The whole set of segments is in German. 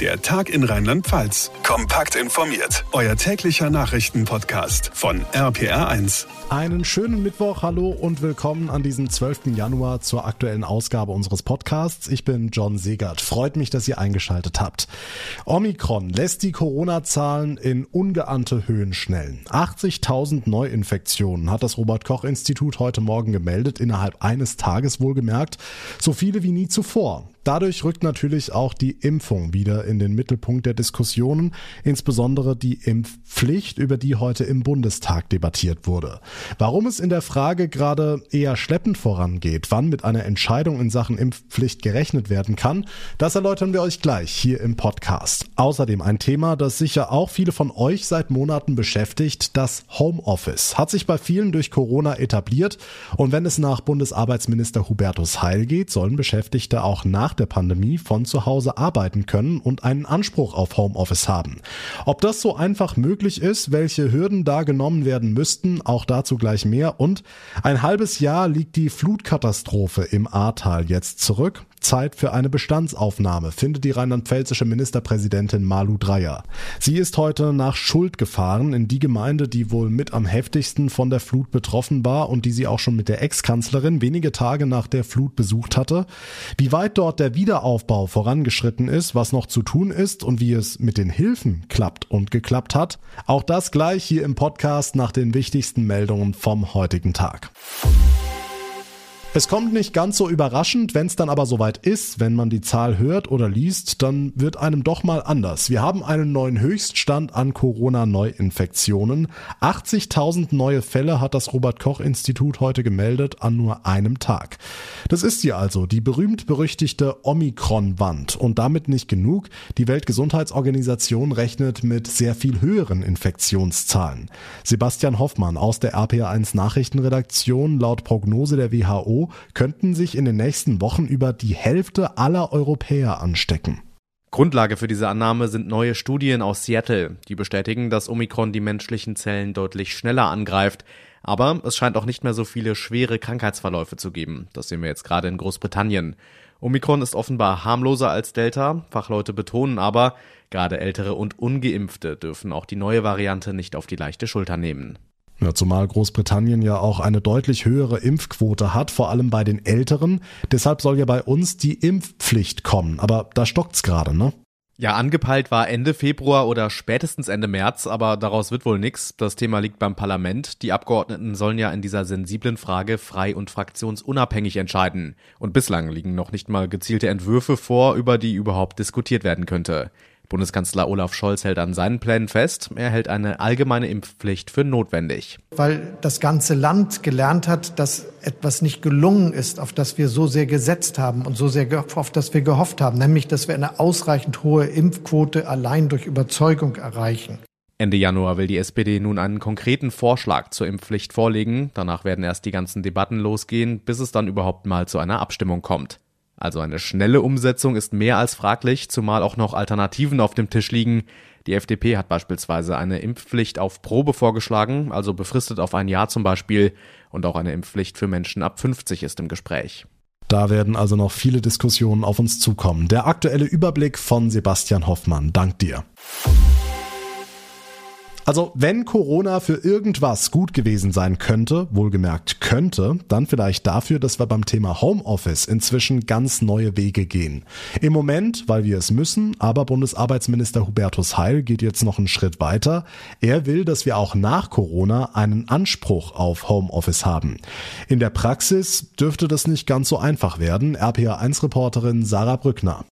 Der Tag in Rheinland-Pfalz. Kompakt informiert. Euer täglicher Nachrichtenpodcast von RPR1. Einen schönen Mittwoch, hallo und willkommen an diesem 12. Januar zur aktuellen Ausgabe unseres Podcasts. Ich bin John Segert. Freut mich, dass ihr eingeschaltet habt. Omikron lässt die Corona-Zahlen in ungeahnte Höhen schnellen. 80.000 Neuinfektionen hat das Robert-Koch-Institut heute Morgen gemeldet, innerhalb eines Tages wohlgemerkt. So viele wie nie zuvor. Dadurch rückt natürlich auch die Impfung wieder in den Mittelpunkt der Diskussionen, insbesondere die Impfpflicht, über die heute im Bundestag debattiert wurde. Warum es in der Frage gerade eher schleppend vorangeht, wann mit einer Entscheidung in Sachen Impfpflicht gerechnet werden kann, das erläutern wir euch gleich hier im Podcast. Außerdem ein Thema, das sicher auch viele von euch seit Monaten beschäftigt, das Homeoffice. Hat sich bei vielen durch Corona etabliert und wenn es nach Bundesarbeitsminister Hubertus Heil geht, sollen Beschäftigte auch nach der Pandemie von zu Hause arbeiten können und einen Anspruch auf Homeoffice haben. Ob das so einfach möglich ist, welche Hürden da genommen werden müssten, auch dazu gleich mehr. Und ein halbes Jahr liegt die Flutkatastrophe im Ahrtal jetzt zurück. Zeit für eine Bestandsaufnahme, findet die rheinland-pfälzische Ministerpräsidentin Malu Dreyer. Sie ist heute nach Schuld gefahren, in die Gemeinde, die wohl mit am heftigsten von der Flut betroffen war und die sie auch schon mit der Ex-Kanzlerin wenige Tage nach der Flut besucht hatte. Wie weit dort der Wiederaufbau vorangeschritten ist, was noch zu tun ist und wie es mit den Hilfen klappt und geklappt hat, auch das gleich hier im Podcast nach den wichtigsten Meldungen vom heutigen Tag. Es kommt nicht ganz so überraschend, wenn es dann aber soweit ist, wenn man die Zahl hört oder liest, dann wird einem doch mal anders. Wir haben einen neuen Höchststand an Corona-Neuinfektionen. 80.000 neue Fälle hat das Robert Koch Institut heute gemeldet an nur einem Tag. Das ist sie also, die berühmt-berüchtigte Omikron-Wand. Und damit nicht genug. Die Weltgesundheitsorganisation rechnet mit sehr viel höheren Infektionszahlen. Sebastian Hoffmann aus der RPA1 Nachrichtenredaktion laut Prognose der WHO könnten sich in den nächsten Wochen über die Hälfte aller Europäer anstecken. Grundlage für diese Annahme sind neue Studien aus Seattle, die bestätigen, dass Omikron die menschlichen Zellen deutlich schneller angreift. Aber es scheint auch nicht mehr so viele schwere Krankheitsverläufe zu geben. Das sehen wir jetzt gerade in Großbritannien. Omikron ist offenbar harmloser als Delta. Fachleute betonen aber, gerade Ältere und Ungeimpfte dürfen auch die neue Variante nicht auf die leichte Schulter nehmen. Ja, zumal Großbritannien ja auch eine deutlich höhere Impfquote hat, vor allem bei den Älteren. Deshalb soll ja bei uns die Impfpflicht kommen. Aber da stockt's gerade, ne? Ja, angepeilt war Ende Februar oder spätestens Ende März, aber daraus wird wohl nichts. Das Thema liegt beim Parlament. Die Abgeordneten sollen ja in dieser sensiblen Frage frei und fraktionsunabhängig entscheiden. Und bislang liegen noch nicht mal gezielte Entwürfe vor, über die überhaupt diskutiert werden könnte. Bundeskanzler Olaf Scholz hält an seinen Plänen fest. Er hält eine allgemeine Impfpflicht für notwendig. Weil das ganze Land gelernt hat, dass etwas nicht gelungen ist, auf das wir so sehr gesetzt haben und so sehr auf das wir gehofft haben, nämlich dass wir eine ausreichend hohe Impfquote allein durch Überzeugung erreichen. Ende Januar will die SPD nun einen konkreten Vorschlag zur Impfpflicht vorlegen. Danach werden erst die ganzen Debatten losgehen, bis es dann überhaupt mal zu einer Abstimmung kommt. Also eine schnelle Umsetzung ist mehr als fraglich, zumal auch noch Alternativen auf dem Tisch liegen. Die FDP hat beispielsweise eine Impfpflicht auf Probe vorgeschlagen, also befristet auf ein Jahr zum Beispiel, und auch eine Impfpflicht für Menschen ab 50 ist im Gespräch. Da werden also noch viele Diskussionen auf uns zukommen. Der aktuelle Überblick von Sebastian Hoffmann. Dank dir. Also wenn Corona für irgendwas gut gewesen sein könnte, wohlgemerkt könnte, dann vielleicht dafür, dass wir beim Thema Homeoffice inzwischen ganz neue Wege gehen. Im Moment, weil wir es müssen, aber Bundesarbeitsminister Hubertus Heil geht jetzt noch einen Schritt weiter. Er will, dass wir auch nach Corona einen Anspruch auf Homeoffice haben. In der Praxis dürfte das nicht ganz so einfach werden. RPA1-Reporterin Sarah Brückner.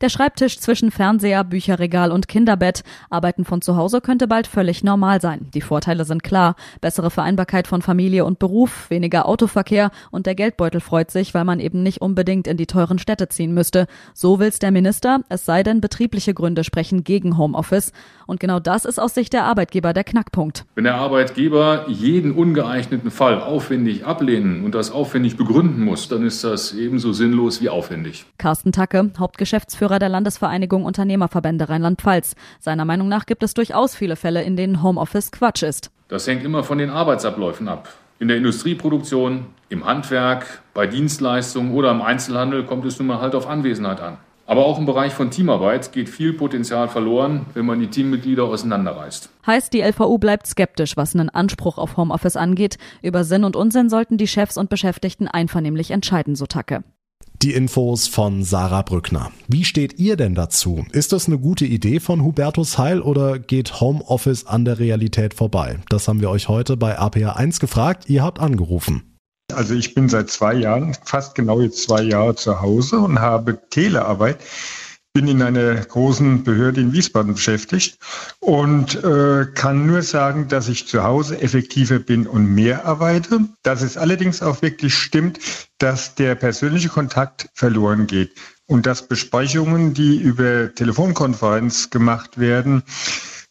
Der Schreibtisch zwischen Fernseher, Bücherregal und Kinderbett. Arbeiten von zu Hause könnte bald völlig normal sein. Die Vorteile sind klar. Bessere Vereinbarkeit von Familie und Beruf, weniger Autoverkehr und der Geldbeutel freut sich, weil man eben nicht unbedingt in die teuren Städte ziehen müsste. So will's der Minister, es sei denn, betriebliche Gründe sprechen gegen Homeoffice. Und genau das ist aus Sicht der Arbeitgeber der Knackpunkt. Wenn der Arbeitgeber jeden ungeeigneten Fall aufwendig ablehnen und das aufwendig begründen muss, dann ist das ebenso sinnlos wie aufwendig. Carsten Tacke, Hauptgeschäftsführer Geschäftsführer der Landesvereinigung Unternehmerverbände Rheinland-Pfalz. Seiner Meinung nach gibt es durchaus viele Fälle, in denen Homeoffice Quatsch ist. Das hängt immer von den Arbeitsabläufen ab. In der Industrieproduktion, im Handwerk, bei Dienstleistungen oder im Einzelhandel kommt es nun mal halt auf Anwesenheit an. Aber auch im Bereich von Teamarbeit geht viel Potenzial verloren, wenn man die Teammitglieder auseinanderreißt. Heißt, die LVU bleibt skeptisch, was einen Anspruch auf Homeoffice angeht. Über Sinn und Unsinn sollten die Chefs und Beschäftigten einvernehmlich entscheiden, so Tacke. Die Infos von Sarah Brückner. Wie steht ihr denn dazu? Ist das eine gute Idee von Hubertus Heil oder geht Homeoffice an der Realität vorbei? Das haben wir euch heute bei APA 1 gefragt. Ihr habt angerufen. Also ich bin seit zwei Jahren, fast genau jetzt zwei Jahre zu Hause und habe Telearbeit bin in einer großen Behörde in Wiesbaden beschäftigt und äh, kann nur sagen, dass ich zu Hause effektiver bin und mehr arbeite. Dass es allerdings auch wirklich stimmt, dass der persönliche Kontakt verloren geht und dass Besprechungen, die über Telefonkonferenz gemacht werden,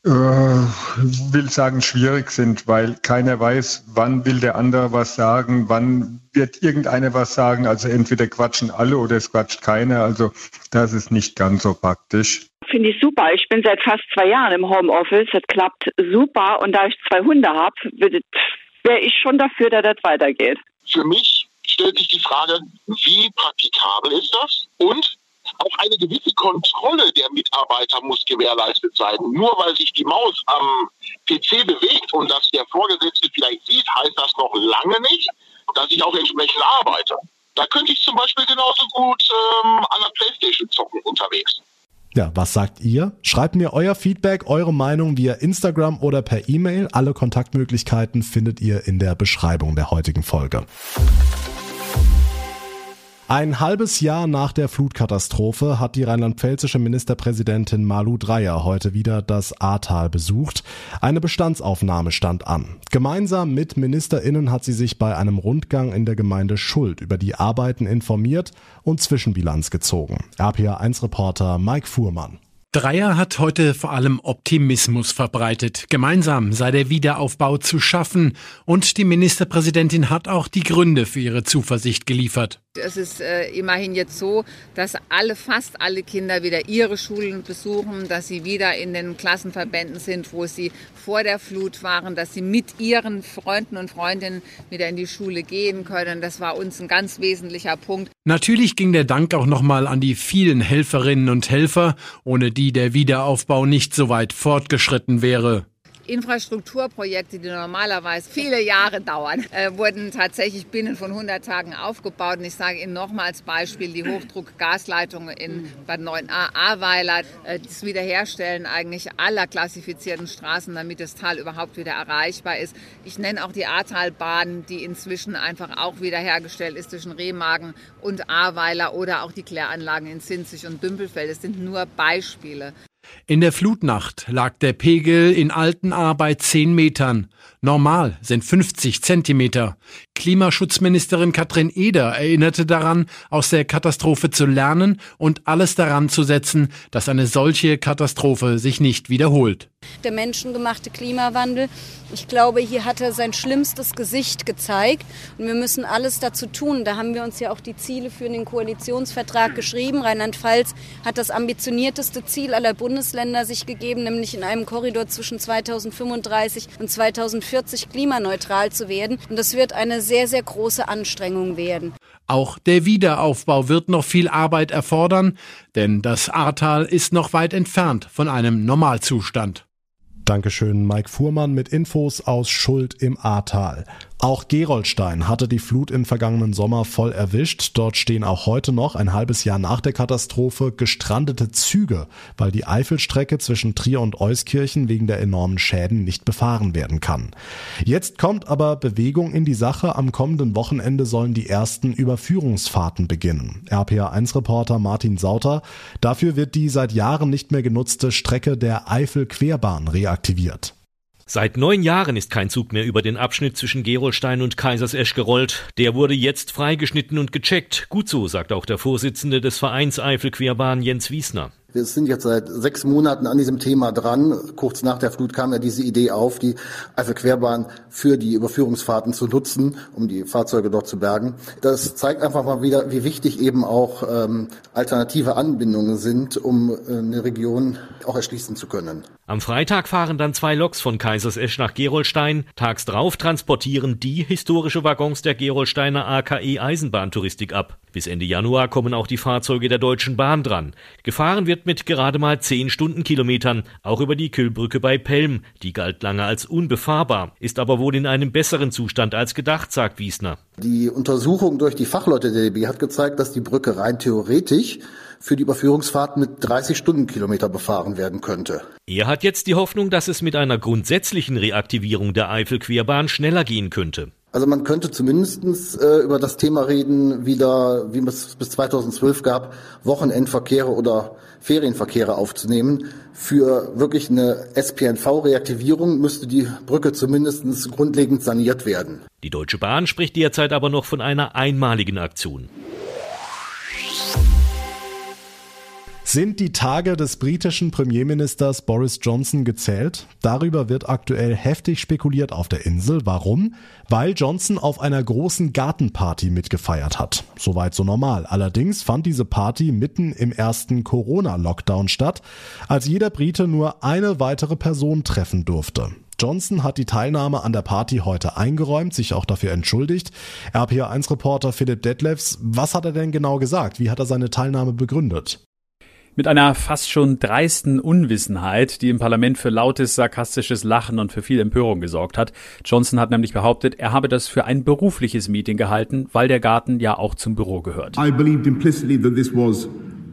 äh, will sagen, schwierig sind, weil keiner weiß, wann will der andere was sagen, wann wird irgendeiner was sagen. Also entweder quatschen alle oder es quatscht keiner. Also das ist nicht ganz so praktisch. Finde ich super. Ich bin seit fast zwei Jahren im Homeoffice. Das klappt super. Und da ich zwei Hunde habe, wäre ich schon dafür, dass das weitergeht. Für mich stellt sich die Frage, wie praktikabel ist das? Und auch eine gewisse Kontrolle der Mitarbeiter muss gewährleistet sein. Nur weil sich die Maus am PC bewegt und das der Vorgesetzte vielleicht sieht, heißt das noch lange nicht, dass ich auch entsprechend arbeite. Da könnte ich zum Beispiel genauso gut ähm, an der Playstation zocken unterwegs. Ja, was sagt ihr? Schreibt mir euer Feedback, eure Meinung via Instagram oder per E-Mail. Alle Kontaktmöglichkeiten findet ihr in der Beschreibung der heutigen Folge. Ein halbes Jahr nach der Flutkatastrophe hat die rheinland-pfälzische Ministerpräsidentin Malu Dreyer heute wieder das Ahrtal besucht. Eine Bestandsaufnahme stand an. Gemeinsam mit MinisterInnen hat sie sich bei einem Rundgang in der Gemeinde Schuld über die Arbeiten informiert und Zwischenbilanz gezogen. RPA1-Reporter Mike Fuhrmann. Dreier hat heute vor allem Optimismus verbreitet. Gemeinsam sei der Wiederaufbau zu schaffen und die Ministerpräsidentin hat auch die Gründe für ihre Zuversicht geliefert. Es ist äh, immerhin jetzt so, dass alle, fast alle Kinder wieder ihre Schulen besuchen, dass sie wieder in den Klassenverbänden sind, wo sie vor der Flut waren, dass sie mit ihren Freunden und Freundinnen wieder in die Schule gehen können. Das war uns ein ganz wesentlicher Punkt. Natürlich ging der Dank auch nochmal an die vielen Helferinnen und Helfer, ohne die der Wiederaufbau nicht so weit fortgeschritten wäre. Infrastrukturprojekte, die normalerweise viele Jahre dauern, äh, wurden tatsächlich binnen von 100 Tagen aufgebaut. Und ich sage Ihnen nochmal als Beispiel die Hochdruckgasleitung in Bad 9a Ahrweiler, äh, das Wiederherstellen eigentlich aller klassifizierten Straßen, damit das Tal überhaupt wieder erreichbar ist. Ich nenne auch die Ahrtalbahn, die inzwischen einfach auch wiederhergestellt ist zwischen Remagen und Ahrweiler oder auch die Kläranlagen in Zinzig und Dümpelfeld. Das sind nur Beispiele. In der Flutnacht lag der Pegel in Altenahr bei 10 Metern. Normal sind 50 Zentimeter. Klimaschutzministerin Katrin Eder erinnerte daran, aus der Katastrophe zu lernen und alles daran zu setzen, dass eine solche Katastrophe sich nicht wiederholt. Der menschengemachte Klimawandel, ich glaube, hier hat er sein schlimmstes Gesicht gezeigt und wir müssen alles dazu tun. Da haben wir uns ja auch die Ziele für den Koalitionsvertrag geschrieben. Rheinland-Pfalz hat das ambitionierteste Ziel aller Bundesländer sich gegeben, nämlich in einem Korridor zwischen 2035 und 2040 klimaneutral zu werden. Und das wird eine sehr, sehr große Anstrengung werden. Auch der Wiederaufbau wird noch viel Arbeit erfordern, denn das Ahrtal ist noch weit entfernt von einem Normalzustand. Dankeschön, Mike Fuhrmann mit Infos aus Schuld im Ahrtal. Auch Gerolstein hatte die Flut im vergangenen Sommer voll erwischt. Dort stehen auch heute noch, ein halbes Jahr nach der Katastrophe, gestrandete Züge, weil die Eifelstrecke zwischen Trier und Euskirchen wegen der enormen Schäden nicht befahren werden kann. Jetzt kommt aber Bewegung in die Sache. Am kommenden Wochenende sollen die ersten Überführungsfahrten beginnen. RPA1-Reporter Martin Sauter. Dafür wird die seit Jahren nicht mehr genutzte Strecke der Eifel-Querbahn reaktiviert. Seit neun Jahren ist kein Zug mehr über den Abschnitt zwischen Gerolstein und Kaisersesch gerollt. Der wurde jetzt freigeschnitten und gecheckt. Gut so, sagt auch der Vorsitzende des Vereins Eifel Querbahn Jens Wiesner. Wir sind jetzt seit sechs Monaten an diesem Thema dran. Kurz nach der Flut kam ja diese Idee auf, die Eifelquerbahn für die Überführungsfahrten zu nutzen, um die Fahrzeuge dort zu bergen. Das zeigt einfach mal wieder, wie wichtig eben auch ähm, alternative Anbindungen sind, um äh, eine Region auch erschließen zu können. Am Freitag fahren dann zwei Loks von Kaisersesch nach Gerolstein. Tags drauf transportieren die historische Waggons der Gerolsteiner AKE Eisenbahntouristik ab. Bis Ende Januar kommen auch die Fahrzeuge der Deutschen Bahn dran. Gefahren wird mit gerade mal 10 Stundenkilometern, auch über die Kühlbrücke bei Pelm. Die galt lange als unbefahrbar, ist aber wohl in einem besseren Zustand als gedacht, sagt Wiesner. Die Untersuchung durch die Fachleute der DB hat gezeigt, dass die Brücke rein theoretisch für die Überführungsfahrt mit 30 Stundenkilometer befahren werden könnte. Er hat jetzt die Hoffnung, dass es mit einer grundsätzlichen Reaktivierung der Eifelquerbahn schneller gehen könnte. Also man könnte zumindestens äh, über das Thema reden, wieder, wie es bis 2012 gab, Wochenendverkehre oder Ferienverkehre aufzunehmen. Für wirklich eine SPNV-Reaktivierung müsste die Brücke zumindest grundlegend saniert werden. Die Deutsche Bahn spricht derzeit aber noch von einer einmaligen Aktion. Sind die Tage des britischen Premierministers Boris Johnson gezählt? Darüber wird aktuell heftig spekuliert auf der Insel. Warum? Weil Johnson auf einer großen Gartenparty mitgefeiert hat. Soweit so normal. Allerdings fand diese Party mitten im ersten Corona-Lockdown statt, als jeder Brite nur eine weitere Person treffen durfte. Johnson hat die Teilnahme an der Party heute eingeräumt, sich auch dafür entschuldigt. RPA1-Reporter Philipp Detlefs, was hat er denn genau gesagt? Wie hat er seine Teilnahme begründet? Mit einer fast schon dreisten Unwissenheit, die im Parlament für lautes, sarkastisches Lachen und für viel Empörung gesorgt hat. Johnson hat nämlich behauptet, er habe das für ein berufliches Meeting gehalten, weil der Garten ja auch zum Büro gehört. I believed implicitly that this was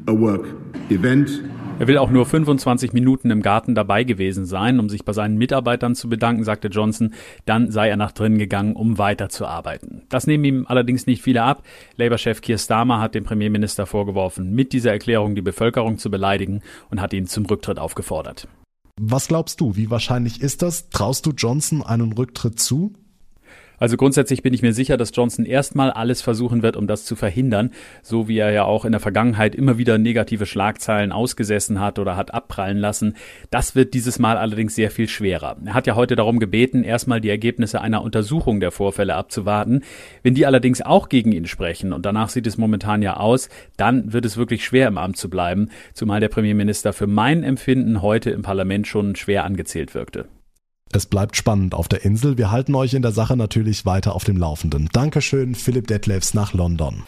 a work event er will auch nur 25 Minuten im Garten dabei gewesen sein, um sich bei seinen Mitarbeitern zu bedanken, sagte Johnson. Dann sei er nach drinnen gegangen, um weiterzuarbeiten. Das nehmen ihm allerdings nicht viele ab. Labour-Chef Keir Starmer hat dem Premierminister vorgeworfen, mit dieser Erklärung die Bevölkerung zu beleidigen und hat ihn zum Rücktritt aufgefordert. Was glaubst du, wie wahrscheinlich ist das? Traust du Johnson einen Rücktritt zu? Also grundsätzlich bin ich mir sicher, dass Johnson erstmal alles versuchen wird, um das zu verhindern, so wie er ja auch in der Vergangenheit immer wieder negative Schlagzeilen ausgesessen hat oder hat abprallen lassen. Das wird dieses Mal allerdings sehr viel schwerer. Er hat ja heute darum gebeten, erstmal die Ergebnisse einer Untersuchung der Vorfälle abzuwarten. Wenn die allerdings auch gegen ihn sprechen, und danach sieht es momentan ja aus, dann wird es wirklich schwer im Amt zu bleiben, zumal der Premierminister für mein Empfinden heute im Parlament schon schwer angezählt wirkte. Es bleibt spannend auf der Insel. Wir halten euch in der Sache natürlich weiter auf dem Laufenden. Dankeschön, Philipp Detlefs nach London.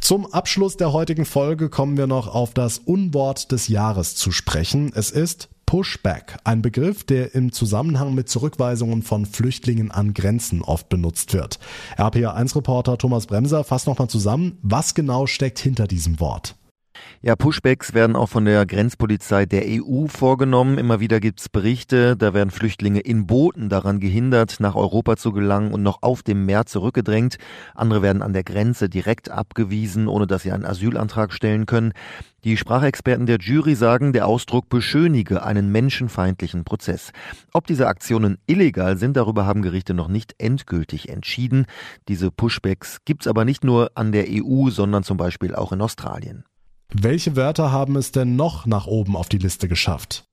Zum Abschluss der heutigen Folge kommen wir noch auf das Unwort des Jahres zu sprechen. Es ist Pushback, ein Begriff, der im Zusammenhang mit Zurückweisungen von Flüchtlingen an Grenzen oft benutzt wird. RPA1-Reporter Thomas Bremser fasst nochmal zusammen, was genau steckt hinter diesem Wort. Ja, Pushbacks werden auch von der Grenzpolizei der EU vorgenommen. Immer wieder gibt's Berichte, da werden Flüchtlinge in Booten daran gehindert, nach Europa zu gelangen und noch auf dem Meer zurückgedrängt. Andere werden an der Grenze direkt abgewiesen, ohne dass sie einen Asylantrag stellen können. Die Sprachexperten der Jury sagen, der Ausdruck beschönige einen menschenfeindlichen Prozess. Ob diese Aktionen illegal sind, darüber haben Gerichte noch nicht endgültig entschieden. Diese Pushbacks gibt's aber nicht nur an der EU, sondern zum Beispiel auch in Australien. Welche Wörter haben es denn noch nach oben auf die Liste geschafft?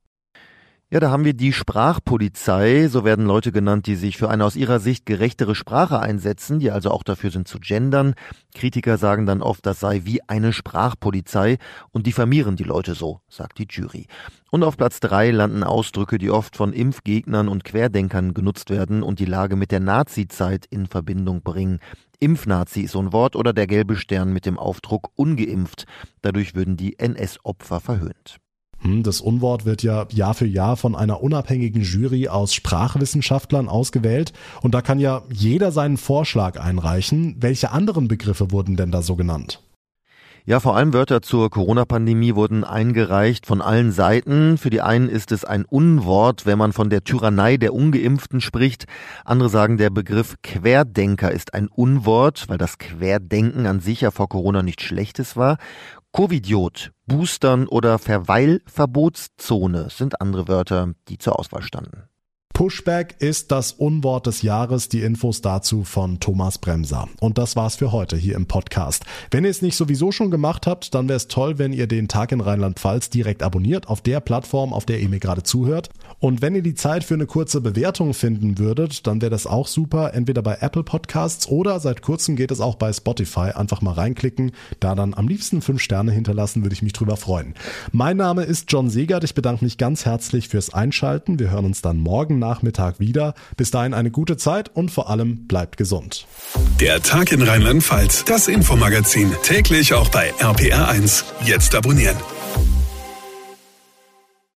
Ja, da haben wir die Sprachpolizei, so werden Leute genannt, die sich für eine aus ihrer Sicht gerechtere Sprache einsetzen, die also auch dafür sind zu gendern. Kritiker sagen dann oft, das sei wie eine Sprachpolizei und diffamieren die Leute so, sagt die Jury. Und auf Platz drei landen Ausdrücke, die oft von Impfgegnern und Querdenkern genutzt werden und die Lage mit der Nazizeit in Verbindung bringen. Impfnazi ist so ein Wort oder der gelbe Stern mit dem Aufdruck ungeimpft. Dadurch würden die NS-Opfer verhöhnt. Hm, das Unwort wird ja Jahr für Jahr von einer unabhängigen Jury aus Sprachwissenschaftlern ausgewählt und da kann ja jeder seinen Vorschlag einreichen. Welche anderen Begriffe wurden denn da so genannt? Ja, vor allem Wörter zur Corona-Pandemie wurden eingereicht von allen Seiten. Für die einen ist es ein Unwort, wenn man von der Tyrannei der Ungeimpften spricht. Andere sagen, der Begriff Querdenker ist ein Unwort, weil das Querdenken an sich ja vor Corona nichts Schlechtes war. Covidiot, Boostern oder Verweilverbotszone sind andere Wörter, die zur Auswahl standen. Pushback ist das Unwort des Jahres. Die Infos dazu von Thomas Bremser. Und das war's für heute hier im Podcast. Wenn ihr es nicht sowieso schon gemacht habt, dann wäre es toll, wenn ihr den Tag in Rheinland-Pfalz direkt abonniert auf der Plattform, auf der ihr mir gerade zuhört. Und wenn ihr die Zeit für eine kurze Bewertung finden würdet, dann wäre das auch super. Entweder bei Apple Podcasts oder seit kurzem geht es auch bei Spotify. Einfach mal reinklicken, da dann am liebsten fünf Sterne hinterlassen, würde ich mich drüber freuen. Mein Name ist John Segert. Ich bedanke mich ganz herzlich fürs Einschalten. Wir hören uns dann morgen Nachmittag wieder. Bis dahin eine gute Zeit und vor allem bleibt gesund. Der Tag in Rheinland-Pfalz, das Infomagazin, täglich auch bei RPR1. Jetzt abonnieren.